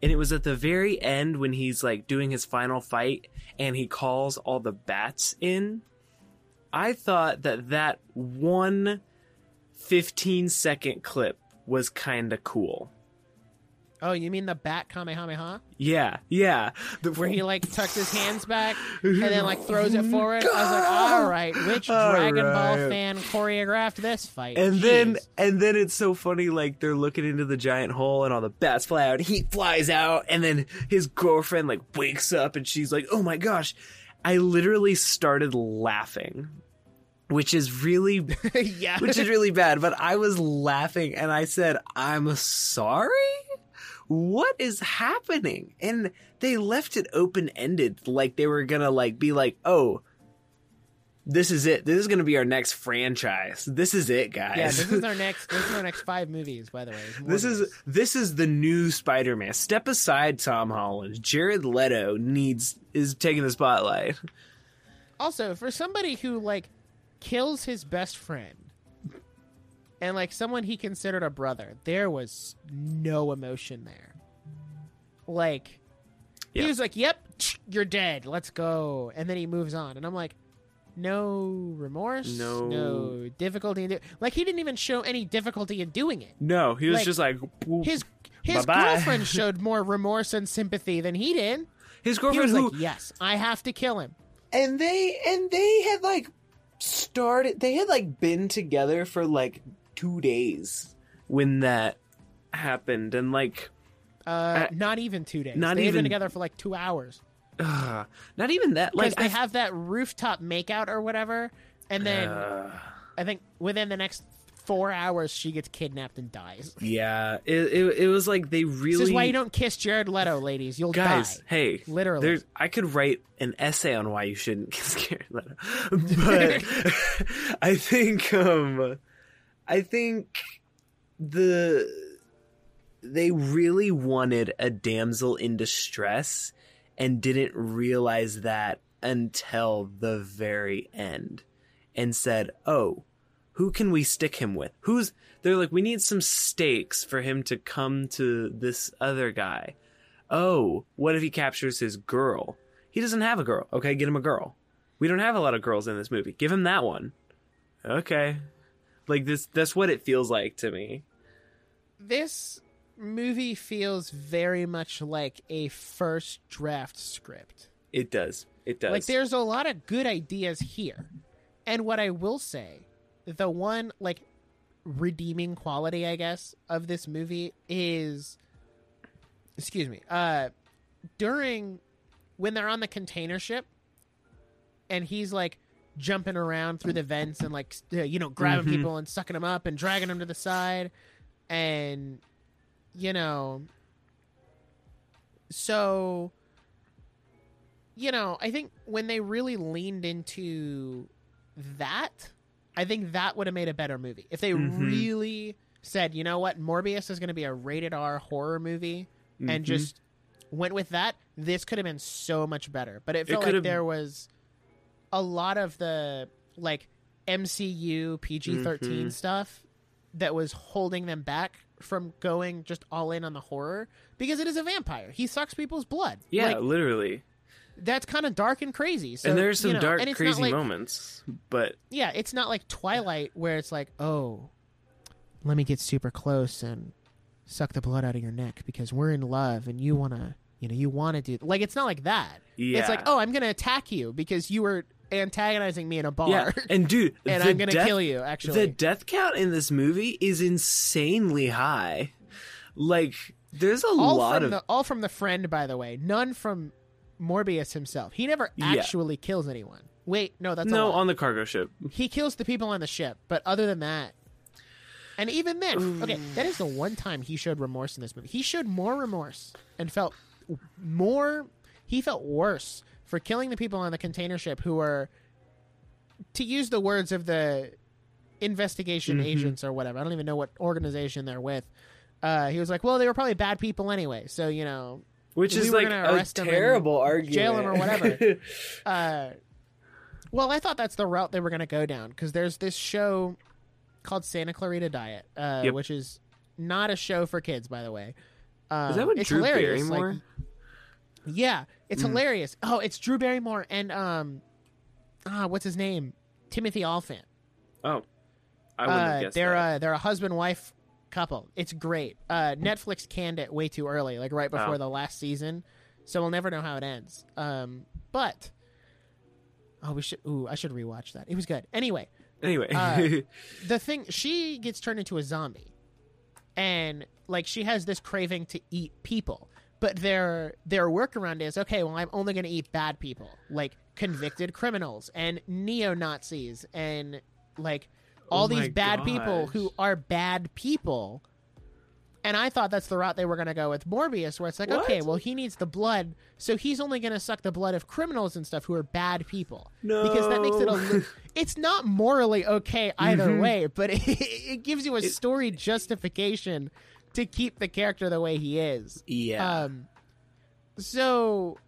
And it was at the very end when he's like doing his final fight and he calls all the bats in. I thought that that one 15 second clip was kind of cool. Oh, you mean the Bat Kamehameha? Yeah, yeah. The, Where he like tucks his hands back and then like throws it forward. I was like, all right, which All Dragon Ball fan choreographed this fight? And then and then it's so funny, like they're looking into the giant hole and all the bats fly out, he flies out, and then his girlfriend like wakes up and she's like, Oh my gosh. I literally started laughing. Which is really yeah, which is really bad, but I was laughing and I said, I'm sorry? What is happening? And they left it open ended, like they were gonna like be like, oh, this is it. This is gonna be our next franchise. This is it, guys. yeah. This is our next. This is our next five movies. By the way, This is this is the new Spider-Man. Step aside, Tom Holland. Jared Leto needs is taking the spotlight. also for somebody who like kills his best friend and like someone he considered a brother. There was no emotion there. Like Yeah. he was like, "Yep, you're dead. Let's go," and then he moves on, and I'm like. No remorse, No. no difficulty. In do- like he didn't even show any difficulty in doing it. No, he was Like, just like His his Bye-bye. girlfriend showed more remorse and sympathy than he did. his He girlfriend was who like, "Yes, I have to kill him." and they and they had like started they had like been together for like 2 days when that happened and like Uh, not even two days. not they even- been together for like two hours ugh, not even that like they I- have that rooftop makeout or whatever, and then Ugh. I think within the next four hours she gets kidnapped and dies. yeah it, it, it was like they really This is why you don't kiss Jared Leto, ladies. You'll guys die. hey Literally. there's i could write an essay on why you shouldn't kiss Jared Leto. but i think um i think the they really wanted a damsel in distress and didn't realize that until the very end and said oh who can we stick him with who's they're like we need some stakes for him to come to this other guy oh, what if he captures his girl? He doesn't have a girl. Okay, get him a girl. We don't have a lot of girls in this movie. Give him that one. Okay. Like this that's what it feels like to me. This movie feels very much like a first draft script. It does. It does. Like there's a lot of good ideas here. And what I will say, the one like redeeming quality, I guess, of this movie is excuse me, uh during when they're on the container ship and he's like jumping around through the vents and like uh, you know grabbing Mhm. people and sucking them up and dragging them to the side and you know so you know, I think when they really leaned into that, I think that would have made a better movie. If they Mhm. really said, you know what, Morbius is going to be a rated R horror movie, and Mhm. just went with that, this could have been so much better. But it felt like there was a lot of the like MCU PG 13 Mhm. stuff that was holding them back from going just all in on the horror because it is a vampire. He sucks people's blood. yeah, Like, literally. That's kind of dark and crazy. So, and there's some you know, dark, crazy like- moments, but Yeah, it's not like Twilight where it's like, oh, let me get super close and suck the blood out of your neck because we're in love and you want to, you know, you want to do like it's not like that. yeah, It's like, oh, I'm gonna attack you because you were antagonizing me in a bar, yeah. And dude, and I'm gonna death- kill you. Actually, the death count in this movie is insanely high. Like, there's a all lot from of the all from the friend, by the way. None from Morbius himself. He never Yeah. actually kills anyone. Wait, no, that's no on the cargo ship. he kills the people on the ship, but other than that, and even then, okay, that is the one time he showed remorse in this movie. He showed more remorse and felt more. He felt worse for killing the people on the container ship who were, to use the words of the investigation Mhm. agents or whatever. I don't even know what organization they're with. Uh, he was like, "Well, they were probably bad people anyway, so you know, Which We is like a terrible argument. jail him or whatever. uh, well, I thought that's the route they were going to go down because there's this show called Santa Clarita Diet, uh, Yep. which is not a show for kids, by the way. Um, is that what it's Drew hilarious. Barrymore? Like, yeah, it's Mm. hilarious. Oh, it's Drew Barrymore and um, ah, what's his name? Timothy Olyphant. oh, I wouldn't Uh, guessed they're that. uh, they're a husband wife couple. It's great. Uh, Netflix canned it way too early, like right before Oh. the last season, so we'll never know how it ends. Um, but oh, we should. Ooh, I should rewatch that. It was good. Anyway, anyway, uh, the thing she gets turned into a zombie, and like she has this craving to eat people. But their their workaround is okay. Well, I'm only going to eat bad people, like convicted criminals and neo Nazis, and like all Oh these bad people who are bad people. And I thought that's the route they were going to go with Morbius, where it's like, What? okay, well, he needs the blood, so he's only going to suck the blood of criminals and stuff who are bad people because that makes it a. No. It's not morally okay either Mhm. way, but it, it gives you a story justification to keep the character the way he is. yeah, Um. So.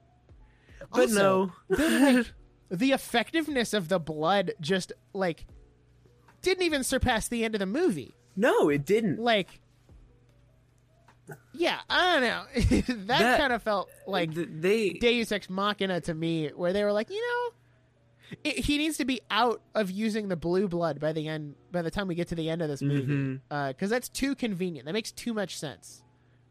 but also, no, the, like, the effectiveness of the blood just like didn't even surpass the end of the movie. no, it didn't. Like. Yeah, I don't know. that, That- kind of felt like Th- they Deus Ex Machina to me, where they were like, you know, it, he needs to be out of using the blue blood by the end. By the time we get to the end of this movie, because that's too convenient. That makes too much sense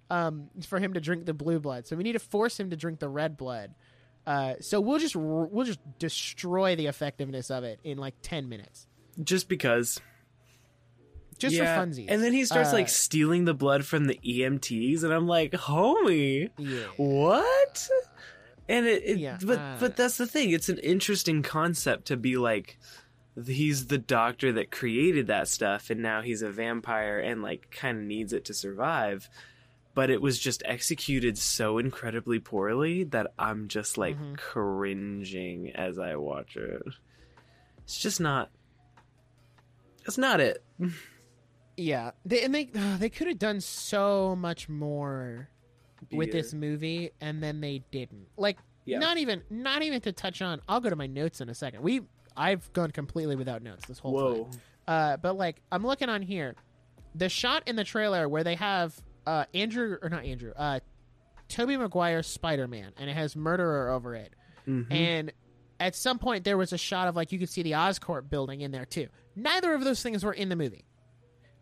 um, for him to drink the blue blood. So we need to force him to drink the red blood. Uh, so we'll just we'll just destroy the effectiveness of it in like ten minutes, just because just Yeah. for funsies. And then he starts Uh, like stealing the blood from the EMTs, and I'm like, homie, yeah, what? And it, it Yeah, but uh, but that's the thing. It's an interesting concept to be like, he's the doctor that created that stuff, and now he's a vampire and like kind of needs it to survive. But it was just executed so incredibly poorly that I'm just like Mhm. cringing as I watch it. It's just not. It's not it. yeah. They, and they uh, they could have done so much more with Yeah. this movie and then they didn't like Yeah. not even not even to touch on i'll go to my notes in a second we i've gone completely without notes this whole Whoa. time uh but like i'm looking on here the shot in the trailer where they have uh andrew or not andrew uh tobey maguire's spider-man and it has murderer over it Mhm. and at some point there was a shot of like you could see the oscorp building in there too neither of those things were in the movie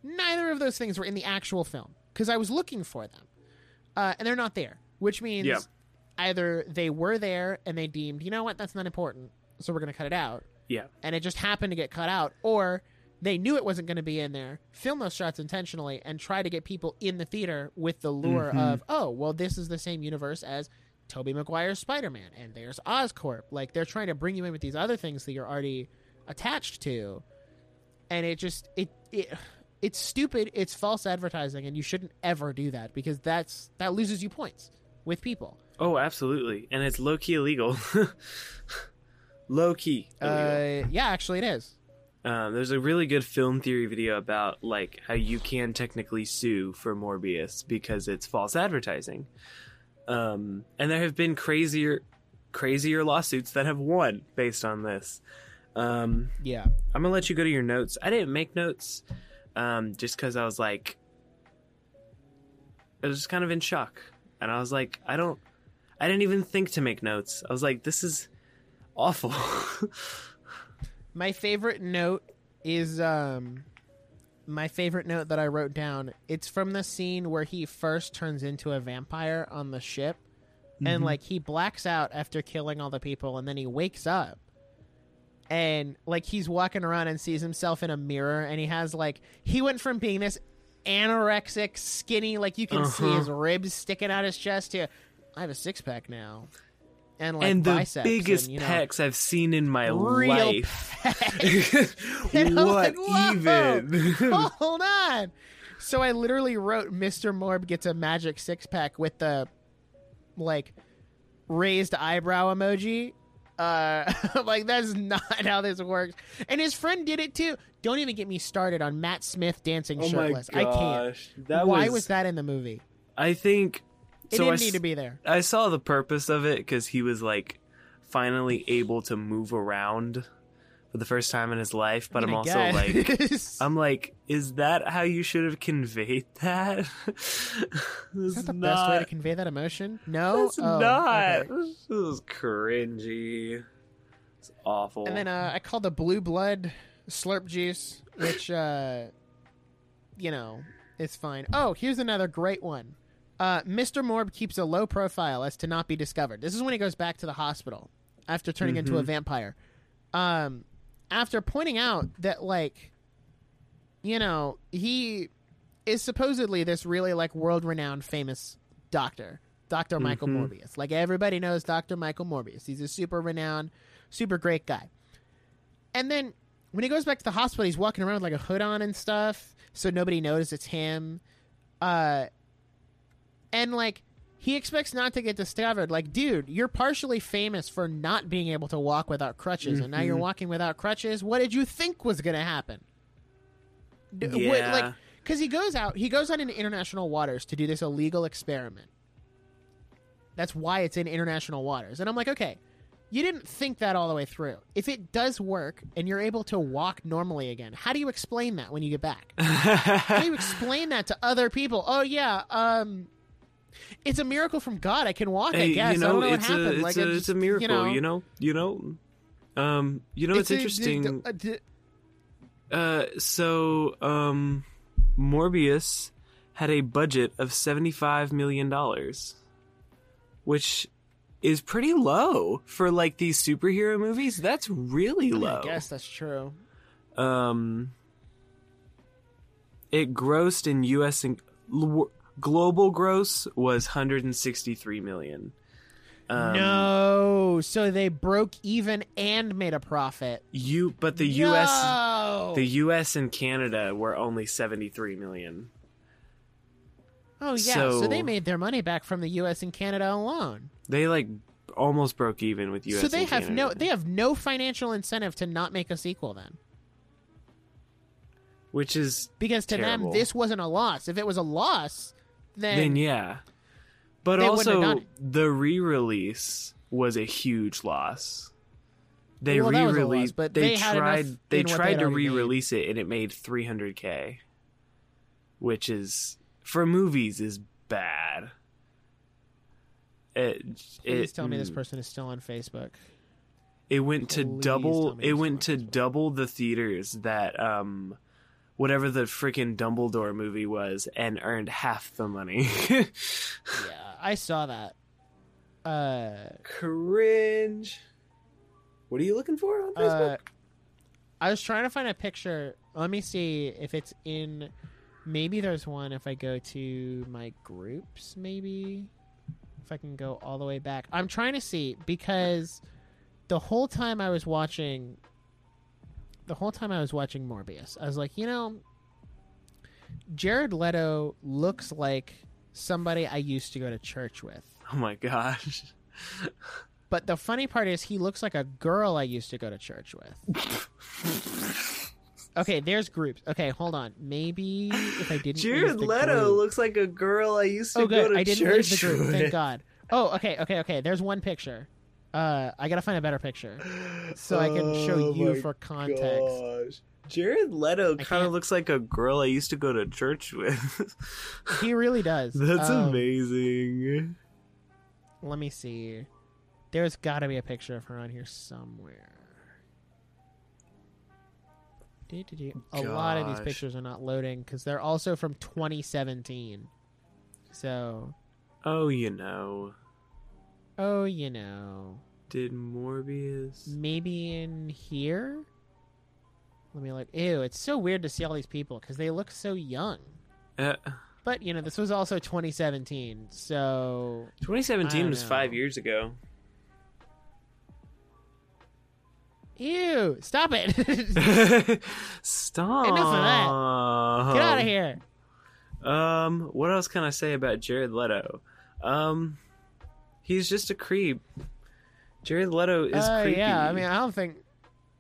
neither of those things were in the actual film because i was looking for them uh, and they're not there which means Yeah. either they were there and they deemed you know what that's not important so we're going to cut it out yeah. and it just happened to get cut out or they knew it wasn't going to be in there film those shots intentionally and try to get people in the theater with the lure Mhm. of oh well this is the same universe as tobey maguire's spider-man and there's oscorp like they're trying to bring you in with these other things that you're already attached to and it just it it it's stupid it's false advertising and you shouldn't ever do that because that's that loses you points with people. Oh, absolutely, and it's low key illegal. low key. illegal. Uh, yeah, actually, it is. Um, there's a really good film theory video about like how you can technically sue for Morbius because it's false advertising. Um, and there have been crazier, crazier lawsuits that have won based on this. Um, Yeah. I'm gonna let you go to your notes. I didn't make notes, um, just because I was like, I was just kind of in shock, and I was like, I don't, I didn't even think to make notes. I was like, this is awful. My favorite note is um my favorite note that I wrote down. It's from the scene where he first turns into a vampire on the ship and like he blacks out after killing all the people and then he wakes up. And like he's walking around and sees himself in a mirror and he has like he went from being this anorexic, skinny, like you can see Uh-huh. his ribs sticking out his chest to I have a six pack now. And like and the biggest and, you know, pecs I've seen in my life. pecs. And I'm what like, even? Hold on. So I literally wrote Mr. Morb gets a magic six pack with the like raised eyebrow emoji. Uh like that's not how this works. And his friend did it too. Don't even get me started on Matt Smith dancing oh shirtless. I can't. That Why was, was that in the movie? I think. It so didn't s- need to be there. I saw the purpose of it because he was like finally able to move around for the first time in his life. But I I'm mean, also like. I'm like, is that how you should have conveyed that? Is that the best way to convey that emotion? No, it's Oh, not. okay. This is cringy. It's awful. And then uh, I called the blue blood slurp juice, which uh, you know is fine. Oh, here's another great one. Uh, Mr. Morb keeps a low profile as to not be discovered. This is when he goes back to the hospital after turning into a vampire. Um, after pointing out that like, you know, he is supposedly this really like world renowned famous doctor, Doctor Michael Mhm. Morbius. Like everybody knows Doctor Michael Morbius. He's a super renowned, super great guy. And then when he goes back to the hospital, he's walking around with like a hood on and stuff, so nobody knows it's him. Uh, and like he expects not to get discovered. Like, dude, you're partially famous for not being able to walk without crutches, and now you're Mhm. walking without crutches. What did you think was gonna happen? D- what- Yeah. like, because he goes out, he goes out into international waters to do this illegal experiment. That's why it's in international waters, and I'm like, okay, you didn't think that all the way through. If it does work and you're able to walk normally again, how do you explain that when you get back? How do you explain that to other people? Oh yeah, um, it's a miracle from God. I can walk. I guess you know, I don't know what it's happened. a it's like a, it's just- a miracle. You know, You know, you know, um, you know, it's, a- interesting. d- d- Uh, so um, Morbius had a budget of seventy-five million dollars, which is pretty low for like these superhero movies. That's really low. I guess that's true. Um, it grossed in U.S. and global gross was hundred and sixty-three million. Um, no, so they broke even and made a profit. You, but the U.S. The U.S. and Canada were only seventy-three million. oh yeah, so, so- they made their money back from the U.S. and Canada alone. They like almost broke even with U.S. so they and have no they have no financial incentive to not make a sequel then, which is because to Terrible. them this wasn't a loss. If it was a loss, then, then yeah. But also, the re-release was a huge loss. They Well, that was a loss, re-released, but they, they tried. They tried to re-release it, and it made 300k, which is for movies is bad. It, please it, tell me this mm, person is still on Facebook. It went to double. It went to is- double the theaters that um, whatever the freaking Dumbledore movie was, and earned half the money. yeah, I saw that. Uh, Cringe. What are you looking for on uh, I was trying to find a picture. Let me see if it's in. Maybe there's one if I go to my groups. Maybe if I can go all the way back. I'm trying to see because the whole time I was watching, the whole time I was watching Morbius, I was like, you know, Jared Leto looks like somebody I used to go to church with. Oh my gosh. But the funny part is, he looks like a girl I used to go to church with. okay, there's groups. Okay, hold on. Maybe if I didn't. Jared Leto group- looks like a girl I used to Oh, go to I didn't leave church the group. with. Thank God. Oh, okay, okay, okay. There's one picture. Uh, I gotta find a better picture so I can show Oh you for context. Gosh. Jared Leto kind of looks like a girl I used to go to church with. He really does. That's Um, amazing. Let me see. There's got to be a picture of her on here somewhere. A lot of these pictures are not loading because they're also from 2017. So, Oh, you know. Oh, you know, Did Morbius. maybe in here. Let me look. Ew, it's so weird to see all these people because they look so young. Uh, But you know, this was also 2017, so 2017 was know. five years ago. ew, stop it. Stop. Enough of that. out Oh. of here. Um, what else can I say about Jared Leto? Um, he's just a creep. Jared Leto is Uh, creepy. yeah, I mean, I don't think,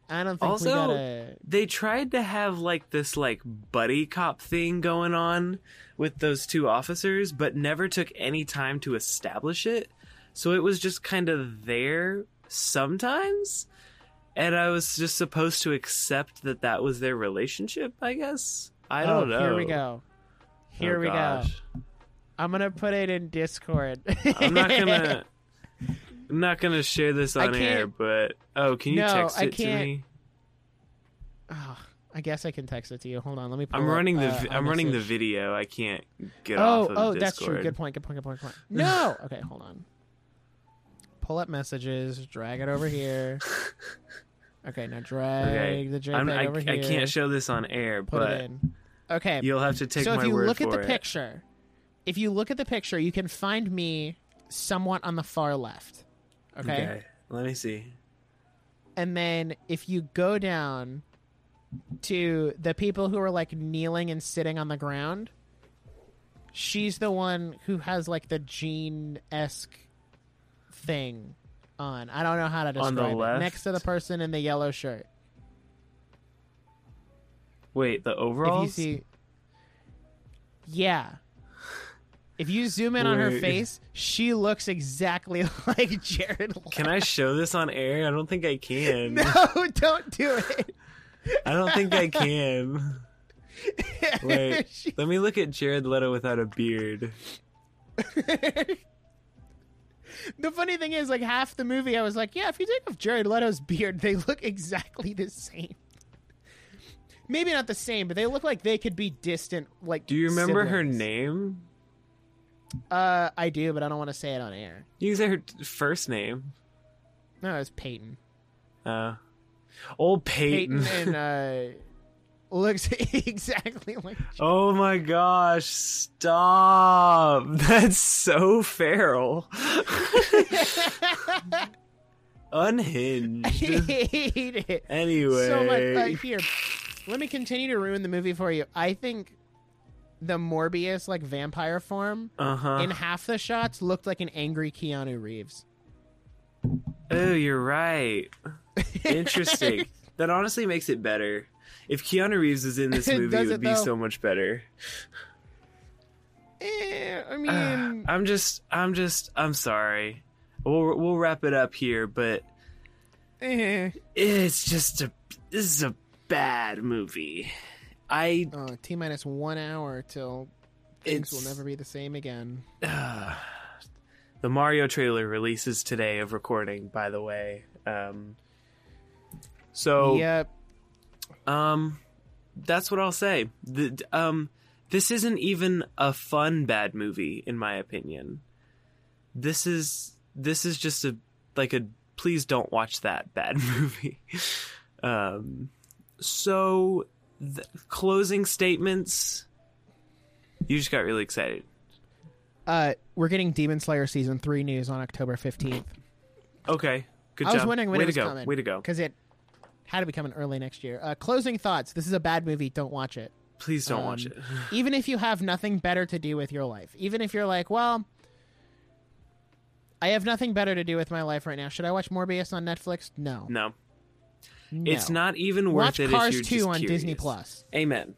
I don't think Also- gotta. they tried to have like this like buddy cop thing going on with those two officers, but never took any time to establish it. So it was just kind of there sometimes, and I was just supposed to accept that that was their relationship. I guess I don't oh, know. Here we go. Here Oh, we gosh. go. I'm gonna put it in Discord. I'm not gonna. I'm not gonna share this on air, but oh, can you No, text it to me? Oh, I guess I can text it to you. Hold on, let me. Pull I'm up, running the uh, I'm running the video. I can't get oh, off of oh, the that's true. Good point. Good point. Good point. Good point. No. okay, hold on. Pull up messages. Drag it over here. Okay, now drag Okay. the JPEG I'm, I, over I can't show this on air, put but. Okay. you'll have to take so my if you look at the it. picture, if you look at the picture, you can find me somewhat on the far left. Okay. Let me see. And then if you go down to the people who are like kneeling and sitting on the ground, she's the one who has like the Jean esque thing on. I don't know how to On the describe it. left? Next to the person in the yellow shirt. Wait, the overalls? If you see, yeah. If you zoom in on her Wait. face, she looks exactly like Jared. Leto. Can I show this on air? I don't think I can. No, don't do it. I don't think I can. Wait, She- let me look at Jared Leto without a beard. the funny thing is, like half the movie, I was like, yeah, if you take off Jared Leto's beard, they look exactly the same. Maybe not the same, but they look like they could be distant. Like, Do you remember her name? Uh, I do, but I don't want to say it on air. You can say her first name. No, it's Peyton. Uh, old Peyton. Peyton and uh, looks exactly like. oh my gosh! Stop! That's so feral. I Unhinged. hate it. Anyway, so much. Uh, here, let me continue to ruin the movie for you. I think the Morbius like vampire form uh huh. in half the shots looked like an angry Keanu Reeves. Oh, you're right. Interesting. that honestly makes it better. If Keanu Reeves is in this movie, it it, would be though? so much better. Eh, I mean, I'm just, I'm just, I'm sorry. We'll we'll wrap it up here, but eh. it's just a, this is a bad movie. I Oh, T minus one hour till things will never be the same again. uh, the Mario trailer releases today of recording. By the way, um, so Yep. Um, that's what I'll say. The, um, this isn't even a fun bad movie, in my opinion. This is this is just a like a please don't watch that bad movie. um, so the closing statements. You just got really excited. Uh, we're getting Demon Slayer season three news on October fifteenth Okay, good I job. was wondering when Way it was to go. coming. Way to go. because it had to be coming early next year. Uh, closing thoughts. This is a bad movie. Don't watch it. Please don't watch Um, it. even if you have nothing better to do with your life, even if you're like, well, I have nothing better to do with my life right now. Should I watch Morbius on Netflix? No. No, No. it's not even worth Watch it. Cars if you're 2 just on curious. Disney Plus. Amen.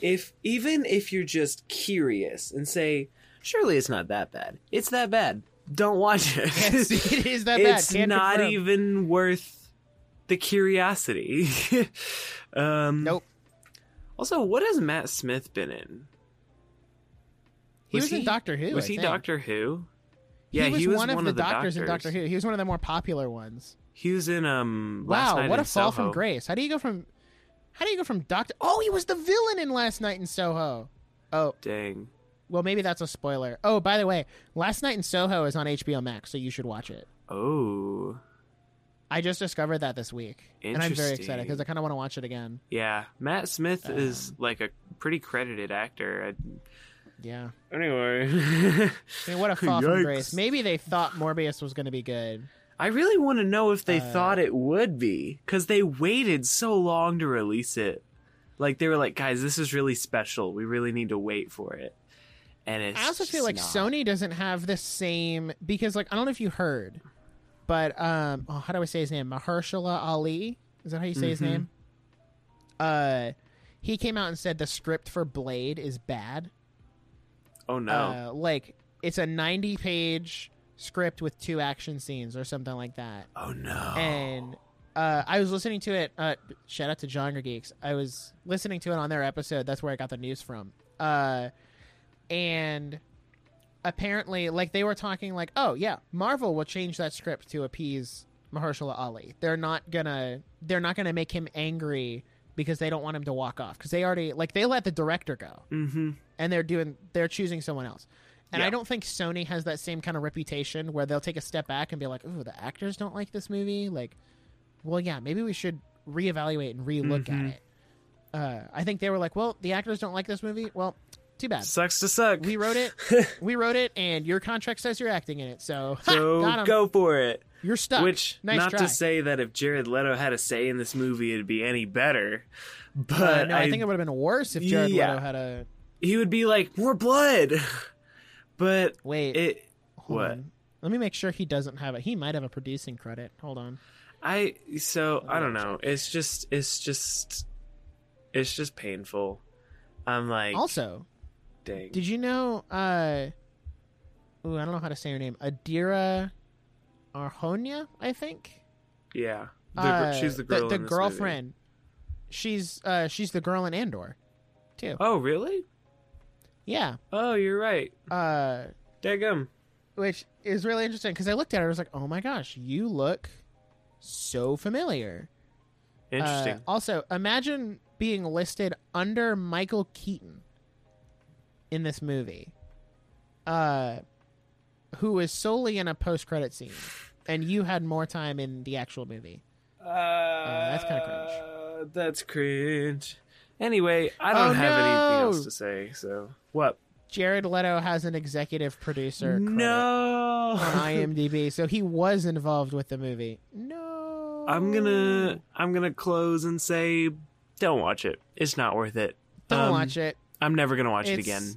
If even if you're just curious and say, surely it's not that bad. It's that bad. Don't watch it. Yes, it is that bad. it's not confirm. even worth the curiosity. um, Nope. Also, what has Matt Smith been in? He was, in Doctor Who. Was I he think. Doctor Who? Yeah, he was, one, of the, the doctors, in Doctor Who. He was one of the more popular ones. He was in um. Last wow, what a fall from grace! How do you go from? How do you go from Doctor? Oh, he was the villain in Last Night in Soho. Oh, Dang. well, maybe that's a spoiler. Oh, by the way, Last Night in Soho is on HBO Max, so you should watch it. Oh, I just discovered that this week, and I'm very excited because I kind of want to watch it again. yeah. Matt Smith Um, is like a pretty credited actor. Yeah, I... Anyway, I mean, what a fall from grace. Maybe they thought Morbius was going to be good. I really want to know if they Uh, thought it would be because they waited so long to release it. Like they were like, guys, this is really special. We really need to wait for it. And it's I also feel like not. Sony doesn't have the same because, like, I don't know if you heard, but um, oh, how do I say his name? Mahershala Ali. Is that how you say his Mhm. name? Uh, he came out and said the script for Blade is bad. Oh no. Uh, like it's a ninety-page script with two action scenes or something like that. oh no. And uh, I was listening to it. Uh, shout out to Genre Geeks. I was listening to it on their episode. That's where I got the news from. Uh, and apparently, like they were talking, like, oh yeah, Marvel will change that script to appease Mahershala Ali. They're not gonna. They're not gonna make him angry because they don't want him to walk off because they already like they let the director go mm-hmm. and they're doing they're choosing someone else. And Yeah. I don't think Sony has that same kind of reputation where they'll take a step back and be like, "Ooh, the actors don't like this movie." Like, well, yeah, maybe we should reevaluate and relook Mhm. at it. Uh, I think they were like, "Well, the actors don't like this movie. Well, too bad. Sucks to suck. We wrote it. we wrote it, and your contract says you're acting in it. So, so 'em. go for it. You're stuck. Which, nice not try. to say that if Jared Leto had a say in this movie, it'd be any better. Uh, But no, I, think it would have been worse if Jared Yeah. Leto had a he would be like more blood. But wait. it, what? on. Let me make sure he doesn't have it. He might have a producing credit. Hold on. I so I don't know. It's just it's just it's just painful. I'm like, Also, dang. Did you know? Uh, ooh, I don't know how to say her name. Adira Arhonia, I think. yeah, the, Uh, she's the girl. The, in this girlfriend. She's uh, she's the girl in Andor, too. Oh, really? Yeah. Oh, you're right. Uh, Daggum. which is really interesting because I looked at her. And I was like, oh my gosh, you look so familiar. Interesting. Uh, also, imagine being listed under Michael Keaton in this movie, uh, who is solely in a post-credit scene, and you had more time in the actual movie. Uh, that's kinda cringe. That's cringe. Anyway, I don't Oh, have anything else to say. So what? Jared Leto has an executive producer credit No. on IMDb, so he was involved with the movie. No, I'm gonna I'm gonna close and say, don't watch it. It's not worth it. don't Um, watch it. I'm never gonna watch it again.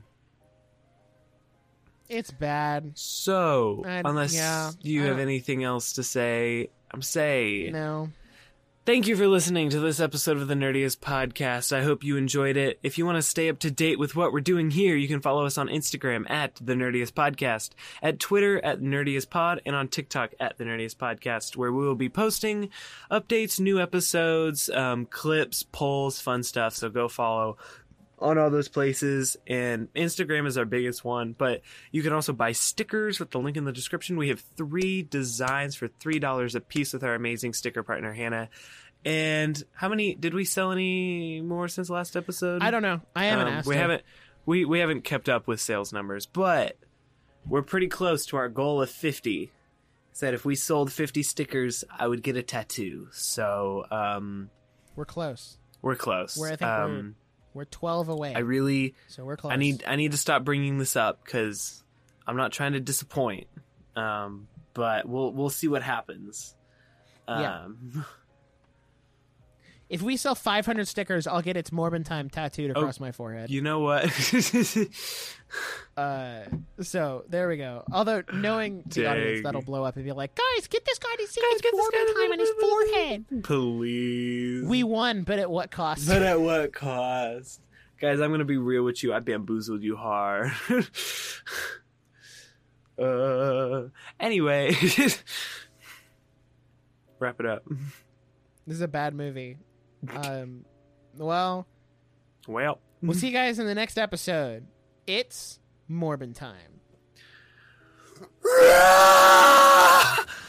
It's bad. So, I- unless yeah, you have anything else to say, I'm saying No. Thank you for listening to this episode of the Nerdiest Podcast. I hope you enjoyed it. If you want to stay up to date with what we're doing here, you can follow us on Instagram at the Nerdiest Podcast, at Twitter at Nerdiest Pod, and on TikTok at the Nerdiest Podcast, where we will be posting updates, new episodes, um, clips, polls, fun stuff. So go follow on all those places and Instagram is our biggest one but you can also buy stickers with the link in the description we have three designs for three dollars a piece with our amazing sticker partner Hannah and how many did we sell any more since last episode I don't know. I haven't Um, asked. we her. haven't we we haven't kept up with sales numbers but we're pretty close to our goal of 50 said if we sold 50 stickers I would get a tattoo so um We're close. we're close We're- I think um We're 12 away. I really so we're close. I need I need to stop bringing this up because I'm not trying to disappoint. Um, but we'll we'll see what happens. Um, Yeah. If we sell 500 stickers, I'll get its Morbin Time tattooed Oh, across my forehead. You know what? Uh, so there we go. Although knowing the audience, that'll blow up and be like, guys, get this guy to see Guys, his Morbin Time on his forehead. Please. We won, but at what cost? But at what cost? Guys, I'm gonna be real with you. I bamboozled you hard. uh. Anyway, wrap it up. This is a bad movie. Um, well, well, we'll see you guys in the next episode. It's Morbin time.